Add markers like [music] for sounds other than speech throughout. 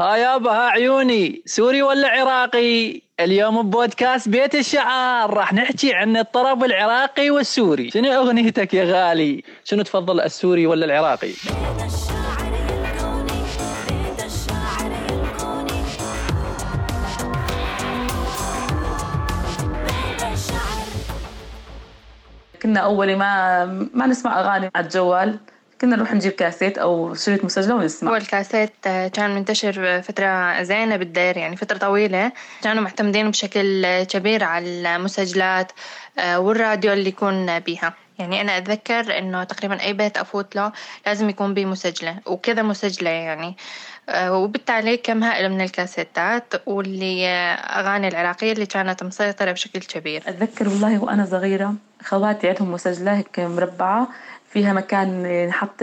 ها يابا ها عيوني. سوري ولا عراقي؟ اليوم ببودكاست بيت الشعار. راح نحكي عن الطرب العراقي والسوري. شنو أغنيتك يا غالي؟ شنو تفضل السوري ولا العراقي؟ كنا أول ما ما نسمع أغاني على الجوال كنا نروح نجيب كاسيت أو شريط مسجلة ونسمع. هو الكاسيت كان منتشر فترة زينة بالدير يعني فترة طويلة. كانوا معتمدين بشكل كبير على المسجلات آه، والراديو اللي يكون بيها. يعني أنا أتذكر إنه تقريبا أي بيت أفوت له لازم يكون بيه مسجلة وكذا مسجلة يعني. آه، وبالتالي كم هائل من الكاسيتات واللي أغاني العراقية اللي كانت مسيطرة بشكل كبير. أتذكر والله وأنا صغيرة خواتي عندهم مسجلة هيك مربعة فيها مكان نحط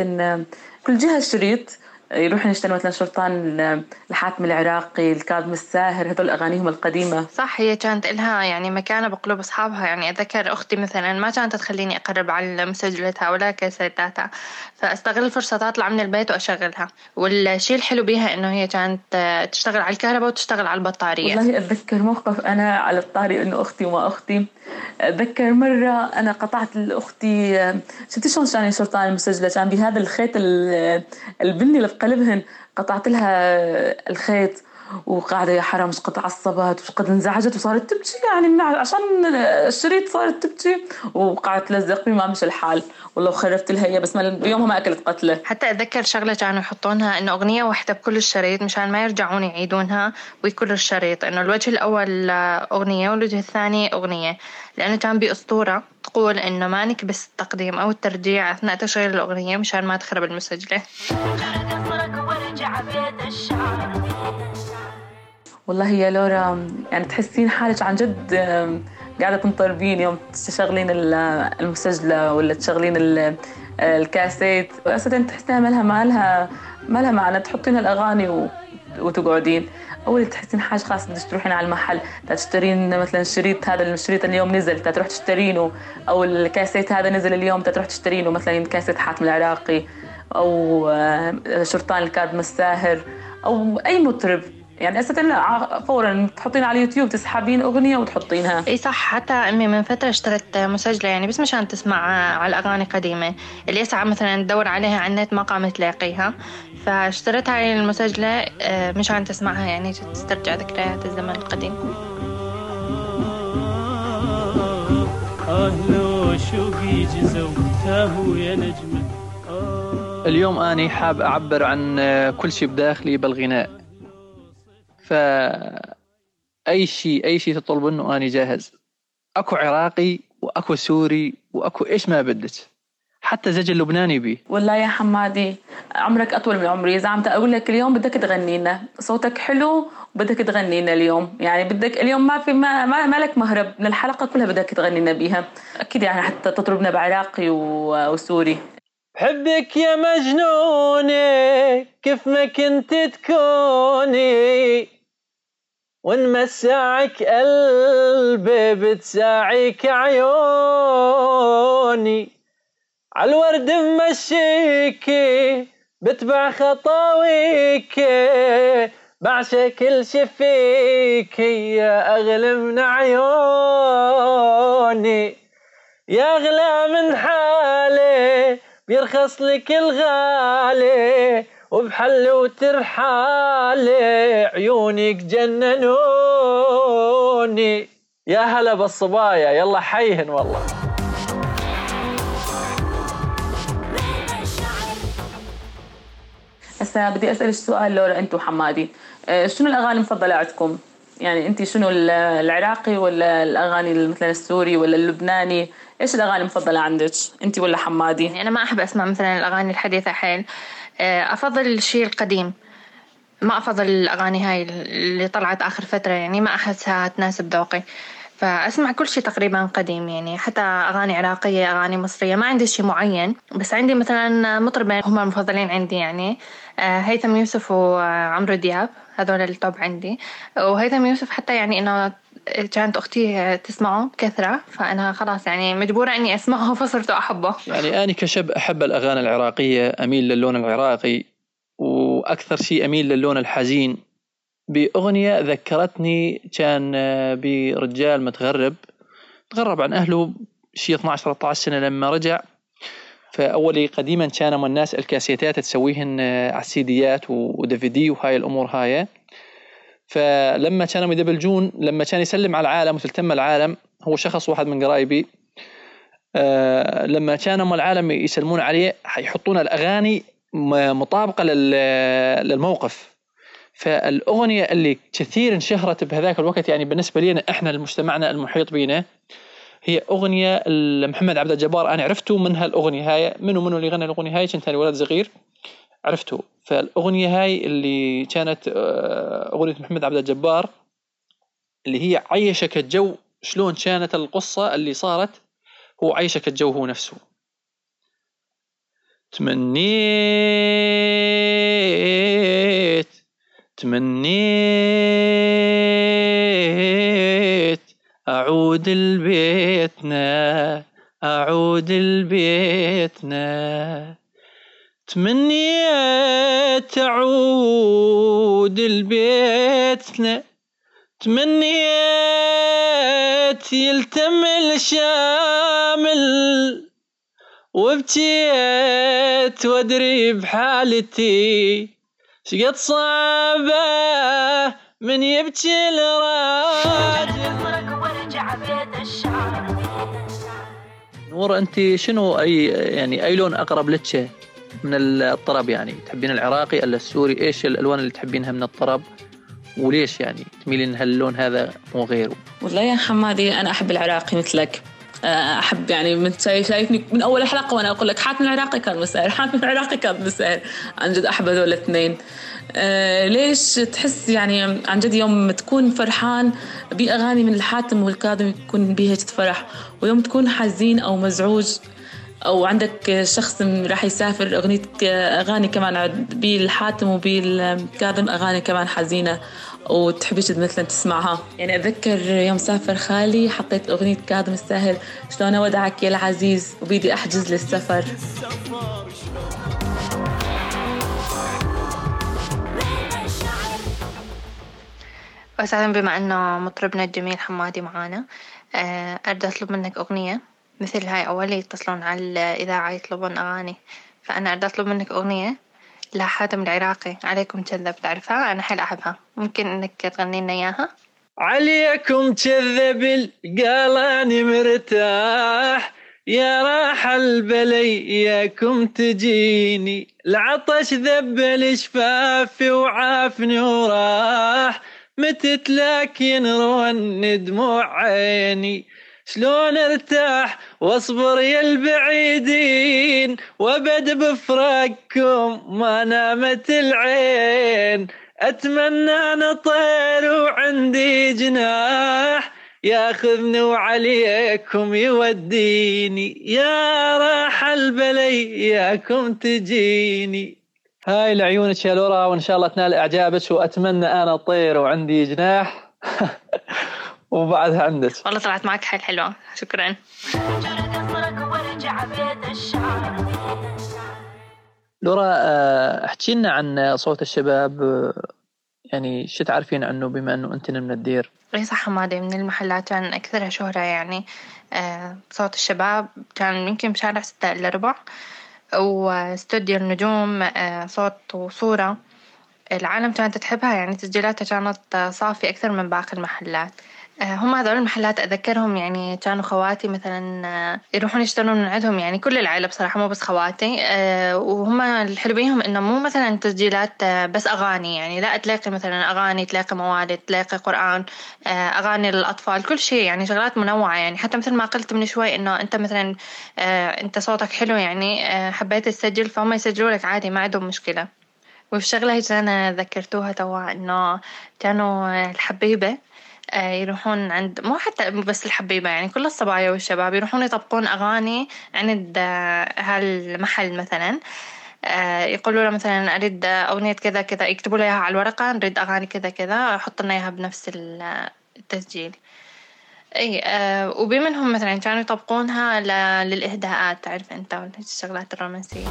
كل جهة شريط. يروح يشتري مثلا شرطان الحاتم العراقي الكاظم الساهر هذول أغانيهم القديمة. صح هي كانت إلها يعني مكانة بقلوب أصحابها. يعني أتذكر أختي مثلا ما كانت تخليني أقرب على مسجلتها ولا كاسيتاتها. فأستغل الفرصة أطلع من البيت وأشغلها. والشيء الحلو بيها إنه هي كانت تشتغل على الكهرباء وتشتغل على البطارية. والله أتذكر موقف أنا على الطاري إنه أختي وما أختي. أتذكر مرة أنا قطعت لأختي شفتي شلون كان شرطان المسجلة؟ كان بهذا الخيط ال- البني اللي بقلبهن قطعت لها الخيط. وقاعدة يا حرام قد عصبت وقد انزعجت وصارت تبكي يعني من عشان الشريط صارت تبكي وقعدت تلزق بي ما مشى الحال. والله وخربت لها بس ما بيومها ما أكلت قتلة. حتى أتذكر شغلة كانوا يحطونها إنه أغنية واحدة بكل الشريط مشان ما يرجعون يعيدونها ويكرروا الشريط إنه الوجه الأول أغنية والوجه الثاني أغنية لأنه كان بأسطورة تقول إنه ما نكبس التقديم أو الترجيع أثناء تشغيل الأغنية مشان ما تخرب المسجلة. [laughs] والله يا لورا يعني تحسين حالك عن جد آم، قاعدة تنطربين يوم تشغلين ال- المسجلة ولا تشغلين ال- الكاسيت. أساسا تحسينها ما لها ما لها ما لها معنى. تحطين الأغاني و- وتقعدين. أول تحسين حاجة خلاص بدك تروحين على المحل تشترين مثلا شريط هذا الشريط اليوم نزل تروح تشترينه. أو الكاسيت هذا نزل اليوم تروح تشترينه. مثلا كاسيت حاتم العراقي أو آه، شرطان الكاظم الساهر أو أي مطرب. يعني أساسا لا فورا تحطين على اليوتيوب تسحبين أغنية وتحطينها. إي صح حتى أمي من فترة اشترت مسجلة يعني بس مشان تسمع على الأغاني قديمة. اللي يسعى مثلا تدور عليها على النت ما قامت تلاقيها. فاشترت هاي المسجلة آه، مشان تسمعها يعني تسترجع ذكريات الزمن القديم. يا نجمة؟ اليوم اني حاب أعبر عن كل شيء بداخلي بالغناء. ف اي شيء أي شيء تطلبونه اني جاهز. أكو عراقي وأكو سوري وأكو إيش ما بدك. حتى زج اللبناني بيه. والله يا حمادي عمرك أطول من عمري. إذا عم أقول لك اليوم بدك تغني لنا صوتك حلو وبدك تغني لنا اليوم. يعني بدك اليوم ما في ما, ما, ما لك مهرب. من الحلقة كلها بدك تغني لنا بيها. أكيد يعني حتى تطربنا بعراقي وسوري. بحبك يا مجنونة كيف ما كنت تكوني. ونمسعك قلبي بتساعيك عيوني عالورد ممشيكي بتبع خطاويكي بعشق كل شي فيكي يا أغلى من عيوني. يا أغلى من حالي بيرخص لك الغالي وبحل وترحالي عيونك جننوني. يا هلا بالصبايا يلا حيهن والله. هسا بدي اسالك سؤال لورا أنت وحمادي. آه، شنو الأغاني المفضلة عندكم؟ يعني أنت شنو ال- العراقي ولا الأغاني مثلا السوري ولا اللبناني؟ إيش الأغاني المفضلة عندك أنت ولا حمادي؟ يعني أنا ما أحب أسمع مثلا الأغاني الحديثة حيل. آه، أفضل الشيء القديم. ما أفضل الأغاني هاي اللي طلعت آخر فترة يعني ما أحسها تناسب ذوقي. فأسمع كل شيء تقريبا قديم يعني حتى أغاني عراقية أغاني مصرية ما عندي شيء معين. بس عندي مثلا مطربين هم المفضلين عندي يعني آه، هيثم يوسف وعمرو دياب هذول التوب عندي. وهيثم يوسف حتى يعني إنه كانت أختي تسمعه بكثره فأنا خلاص يعني مجبورة إني أسمعه [laughs] فصرت أحبه. يعني أنا كشاب أحب الأغاني العراقية أميل للون العراقي وأكثر شيء أميل للون الحزين. بأغنية ذكرتني كان آه، برجال متغرب. تغرب عن أهله شي 12 13 سنة لما رجع. فاول قديما كانوا الناس الكاسيتات تسويهن آه، على السيديات ودفيدي وهاي الأمور هاي. فلما كانوا يدبلجون لما كان يسلم على العالم وتلتم العالم هو شخص واحد من قرايبي آه لما كانوا العالم يسلمون عليه يحطون الأغاني مطابقة للموقف. فالأغنية اللي كثير انشهرت بهذاك الوقت يعني بالنسبة لنا إحنا لمجتمعنا المحيط بينا هي أغنية لمحمد عبد الجبار. أنا عرفته من هالأغنية هاي منو منو اللي غنى الأغنية هاي كنت أنا ولد صغير. عرفته. فالأغنية هاي اللي كانت آه، أغنية محمد عبد الجبار اللي هي عيشك الجو شلون كانت القصة اللي صارت؟ هو عيشك الجو هو نفسه. تمنيت تمنيت أعود لبيتنا أعود لبيتنا. تمنيت أعود لبيتنا تمنيت يلتم الشامل وبكيت وادري بحالتي شقد صعبة من يبكي الراجل نور انت شنو اي يعني أي لون أقرب لك؟ من الطرب يعني. تحبين العراقي ولا السوري إيش الألوان اللي تحبينها من الطرب؟ وليش يعني تميلين هاللون هذا مو غيره؟ والله يا حمادي أنا أحب العراقي مثلك. آه، أحب يعني من شايفني من أول حلقة وأنا أقول لك حاتم العراقي كان مسهل حاتم العراقي كان مسهل عن جد أحب هذول الاثنين. أه ليش تحس يعني عن جد يوم تكون فرحان بأغاني من الحاتم والكاظم يكون بيها فرح ويوم تكون حزين أو مزعوج أو عندك شخص راح يسافر اغنيتك أغاني كمان بالحاتم وبالكاظم أغاني كمان حزينة وتحبيش مثلا تسمعها. يعني أتذكر يوم سافر خالي حطيت أغنية كاظم الساهر شلون أودعك يا العزيز؟ وبيدي أحجز للسفر. وسعدا بما أنه مطربنا الجميل حمادي معانا آه، أريد أطلب منك أغنية. مثل هاي أول يتصلون على الإذاعة يطلبون أغاني. فأنا أريد أطلب منك أغنية لا حاتم العراقي. عليكم كذب تعرفها؟ أنا حيل أحبها. ممكن إنك تغني لنا إياها؟ عليكم كذب القلاني مرتاح. يا راح البلي ياكم تجيني. العطش ذبل شفافي وعافني وراح. متت لكن رون دموع عيني. شلون ارتاح واصبر يا البعيدين وابد بفراقكم ما نامت العين. أتمنى نطير وعندي جناح. ياخذني وعليكم يوديني. يا راح البلي ياكم تجيني. هاي لعيونك يا لورا وإن شاء الله تنال إعجابك وأتمنى أنا اطير وعندي جناح. [laughs] وبعدها عندك. والله طلعت معك حيل حلوة. شكرا. لورا آه، احكي لنا عن صوت الشباب آه، يعني شو تعرفين عنه بما إنه أنت من الدير؟ اي صح حمادي من المحلات كان أكثرها شهرة يعني آه، صوت الشباب كان يمكن بشارع ستة إلا ربع واستوديو النجوم صوت وصورة. العالم كانت تحبها يعني تسجيلاتها كانت صافية أكثر من باقي المحلات. هم هذول المحلات أتذكرهم يعني كانوا خواتي مثلا آه، يروحون يشترون من عندهم يعني كل العائلة بصراحة مو بس خواتي. آه، وهم الحلو بيهم إنه مو مثلا تسجيلات بس أغاني يعني لا تلاقي مثلا أغاني تلاقي موالد تلاقي قرآن أغاني للأطفال كل شيء يعني شغلات منوعة يعني. حتى مثل ما قلت من شوي إنه أنت مثلا أنت صوتك حلو يعني حبيت تسجل فهم يسجلوا لك عادي ما عندهم مشكلة. وفي شغلة هيك أنا ذكرتوها توا إنه كانوا الحبيبة آه، يروحون عند مو حتى بس الحبيبة يعني كل الصبايا والشباب يروحون يطبقون أغاني عند آه، هالمحل مثلا. آه، يقولوا له مثلا أريد أغنية كذا كذا يكتبوا له إياها على الورقة نريد أغاني كذا كذا حط لنا إياها بنفس التسجيل. إي آه وبمنهم مثلا كانوا يطبقونها للإهداءات تعرف أنت الشغلات الرومانسية.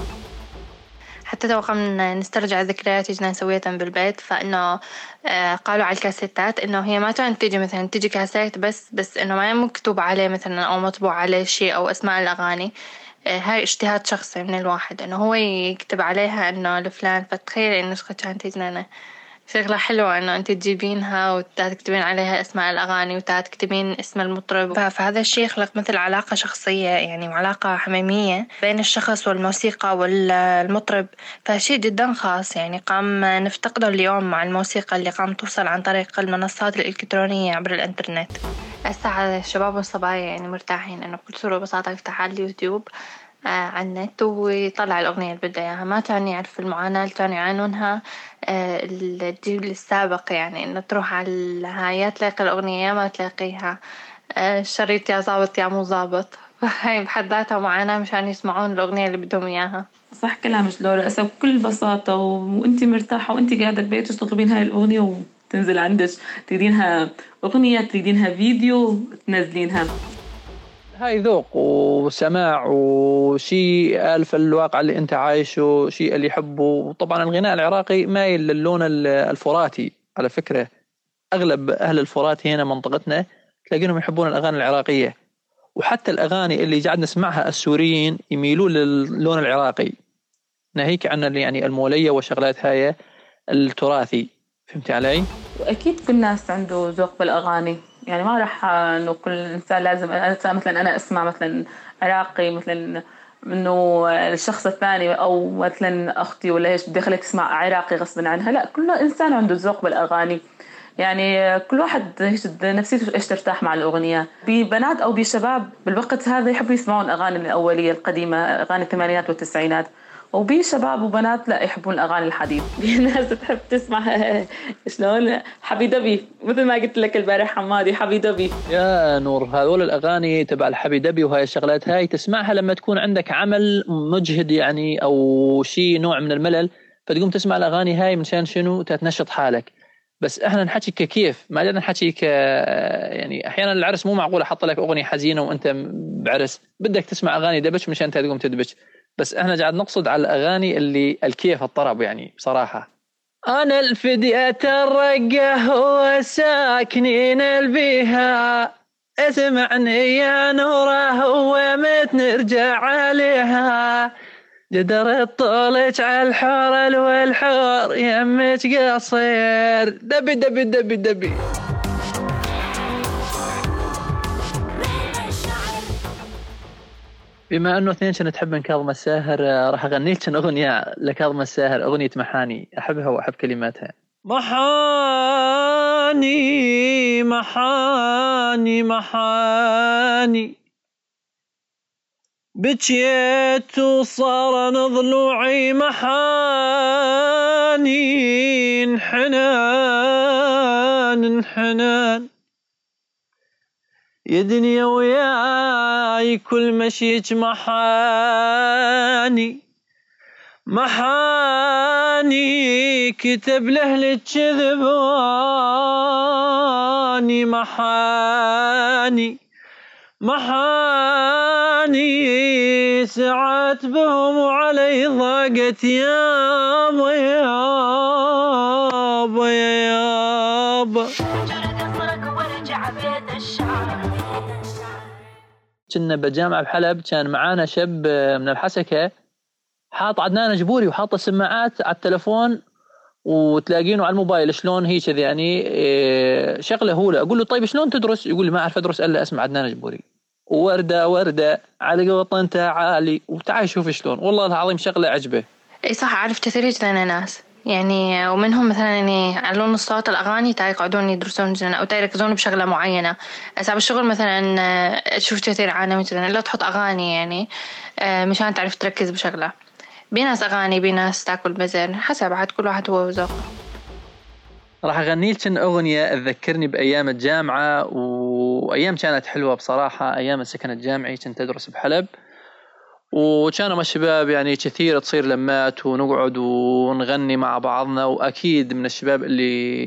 حتى توقع من نسترجع ذكريات جينا نسويتها بالبيت. فإنه آه، قالوا على الكاسيتات إنه هي ما كانت تجي مثلا تجي كاسيت بس بس إنه ما مكتوب عليه مثلا أو مطبوع عليه شيء أو أسماء الأغاني. آه، هاي اجتهاد شخصي من الواحد إنه هو يكتب عليها إنه لفلان فتخيل النسخة كانت تجينا شغلة حلوة إنه أنت تجيبينها وتكتبين عليها أسماء الأغاني وتكتبين اسم المطرب. فهذا الشيء يخلق مثل علاقة شخصية يعني وعلاقة حميمية بين الشخص والموسيقى والمطرب. فشيء جدا خاص يعني قام نفتقده اليوم مع الموسيقى اللي قام توصل عن طريق المنصات الإلكترونية عبر الإنترنت. هسه الشباب والصبايا يعني مرتاحين إنه بكل سهولة وبساطة يفتح على اليوتيوب. على النت ويطلع الأغنية اللي بده إياها. ما كان يعرف المعاناة اللي كانوا يعانونها. آه، الجيل السابق يعني إنه تروح على هاي يا تلاقي الأغنية يا ما تلاقيها. آه، الشريط يا ظابط يا مو ظابط. [laughs] فهاي بحد ذاتها معاناة مشان يسمعون الأغنية اللي بدهم إياها. صح كلامك لورا. هسه بكل بساطة وانت مرتاحة وانت قاعدة ببيتك تطلبين هاي الأغنية وتنزل عندك تريدينها أغنية تريدينها فيديو تنزلينها. هاي ذوق وسماع وشيء ألف الواقع اللي أنت عايشه شيء اللي يحبه. وطبعا الغناء العراقي مايل للون الفراتي على فكرة. أغلب أهل الفرات هنا منطقتنا تلاقينهم يحبون الأغاني العراقية. وحتى الأغاني اللي قاعد نسمعها السوريين يميلون للون العراقي. ناهيك عن يعني المولية والشغلات هاي التراثي. فهمتي علي؟ وأكيد كل الناس عنده ذوق بالأغاني. يعني ما راح إنه كل إنسان لازم مثلا أنا أسمع مثلا عراقي مثلا إنه الشخص الثاني أو مثلا أختي ولا إيش بدي أخليك تسمع عراقي غصبا عنها. لا كل إنسان عنده ذوق بالأغاني. يعني كل واحد نفسيته إيش ترتاح مع الأغنية. ببنات أو بشباب بالوقت هذا يحبوا يسمعون الاغاني الأولية القديمة أغاني الثمانينات والتسعينات. وبي شباب وبنات لا يحبون الأغاني الحديث. [laughs] في ناس تحب تسمع شلون؟ حبي دبي مثل ما قلت لك البارح حمادي حبي دبي. يا نور هذول الأغاني تبع الحبي دبي وهاي الشغلات هاي تسمعها لما تكون عندك عمل مجهد يعني أو شيء نوع من الملل فتقوم تسمع الأغاني هاي مشان شنو؟ تنشط حالك. بس إحنا نحكي ككيف ما بدنا نحكي ك يعني أحيانا العرس مو معقول أحط لك أغنية حزينة وأنت بعرس بدك تسمع أغاني دبش مشان تقوم تدبش. بس إحنا قاعد نقصد على الاغاني اللي الكيف الطرب يعني بصراحة. أنا الفدية الرقة وساكنين البيها. اسمعني يا نورة ومت نرجع عليها. جدر الطولج على الحور والحور يمك قصير. دبي دبي دبي دبي. بما أنه اثنين كنا تحبن كاظم الساهر آه، راح أغني لك أغنية لكاظم الساهر أغنية محاني. أحبها وأحب كلماتها. محاني محاني محاني. بكيت وصار ضلوعي محاني انحنان انحنان. يا دنيا وياي كل مشيك محاني محاني كتب لأهل الكذباني محاني محاني سعت بهم وعلي ضاقت يابا يابا يابا كنا بجامعة بحلب كان معانا شاب من الحسكة حاط عدنان جبوري وحاط السماعات على التلفون وتلاقينه على الموبايل شلون هي كذا يعني إيه، شغلة هو أقول له طيب شلون تدرس؟ يقول لي ما أعرف أدرس إلا أسمع عدنان جبوري. وردة وردة على قوط عالي. وتعال شوف شلون. والله العظيم شغلة عجبة. إي صح عارف كثير ناس. يعني ومنهم مثلا يعني علون الصوت الأغاني تا يقعدون يدرسون جدا أو يركزون بشغلة معينة. هسه بالشغل مثلا تشوف كثير عالم مثلا إلا تحط أغاني يعني آه، مشان تعرف تركز بشغلة. بناس أغاني بناس تاكل بزر حسب عاد كل واحد هو وذوقه. راح أغني لك أغنية تذكرني بأيام الجامعة وأيام كانت حلوة بصراحة. أيام السكن الجامعي كنت أدرس بحلب. وكانوا مع الشباب يعني كثير تصير لمات ونقعد ونغني مع بعضنا وأكيد من الشباب اللي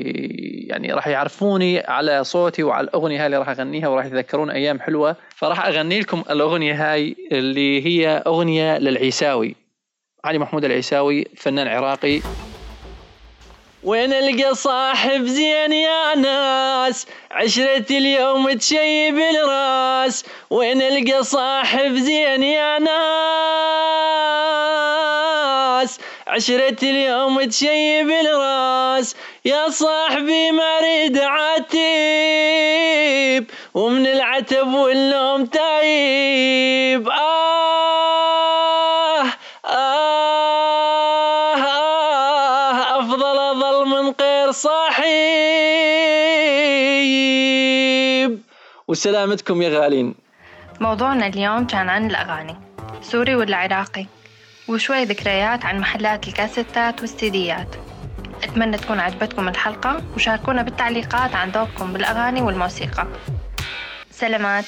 يعني راح يعرفوني على صوتي وعلى الأغنية اللي راح أغنيها وراح يتذكرون أيام حلوة. فراح أغني لكم الأغنية هاي اللي هي أغنية للعيساوي علي محمود العيساوي فنان عراقي. وين القى صاحب زين يا ناس عشرة اليوم تشيب الراس وين ألقى صاحب زين يا ناس؟ عشرة اليوم تشيب الراس يا صاحبي ما أريد عتيب ومن العتب والنوم تايب. آه. وسلامتكم يا غالين. موضوعنا اليوم كان عن الأغاني سوري ولا عراقي وشوي ذكريات عن محلات الكاسيتات والسيديات. أتمنى تكون عجبتكم الحلقة وشاركونا بالتعليقات عن ذوقكم بالأغاني والموسيقى. سلامات.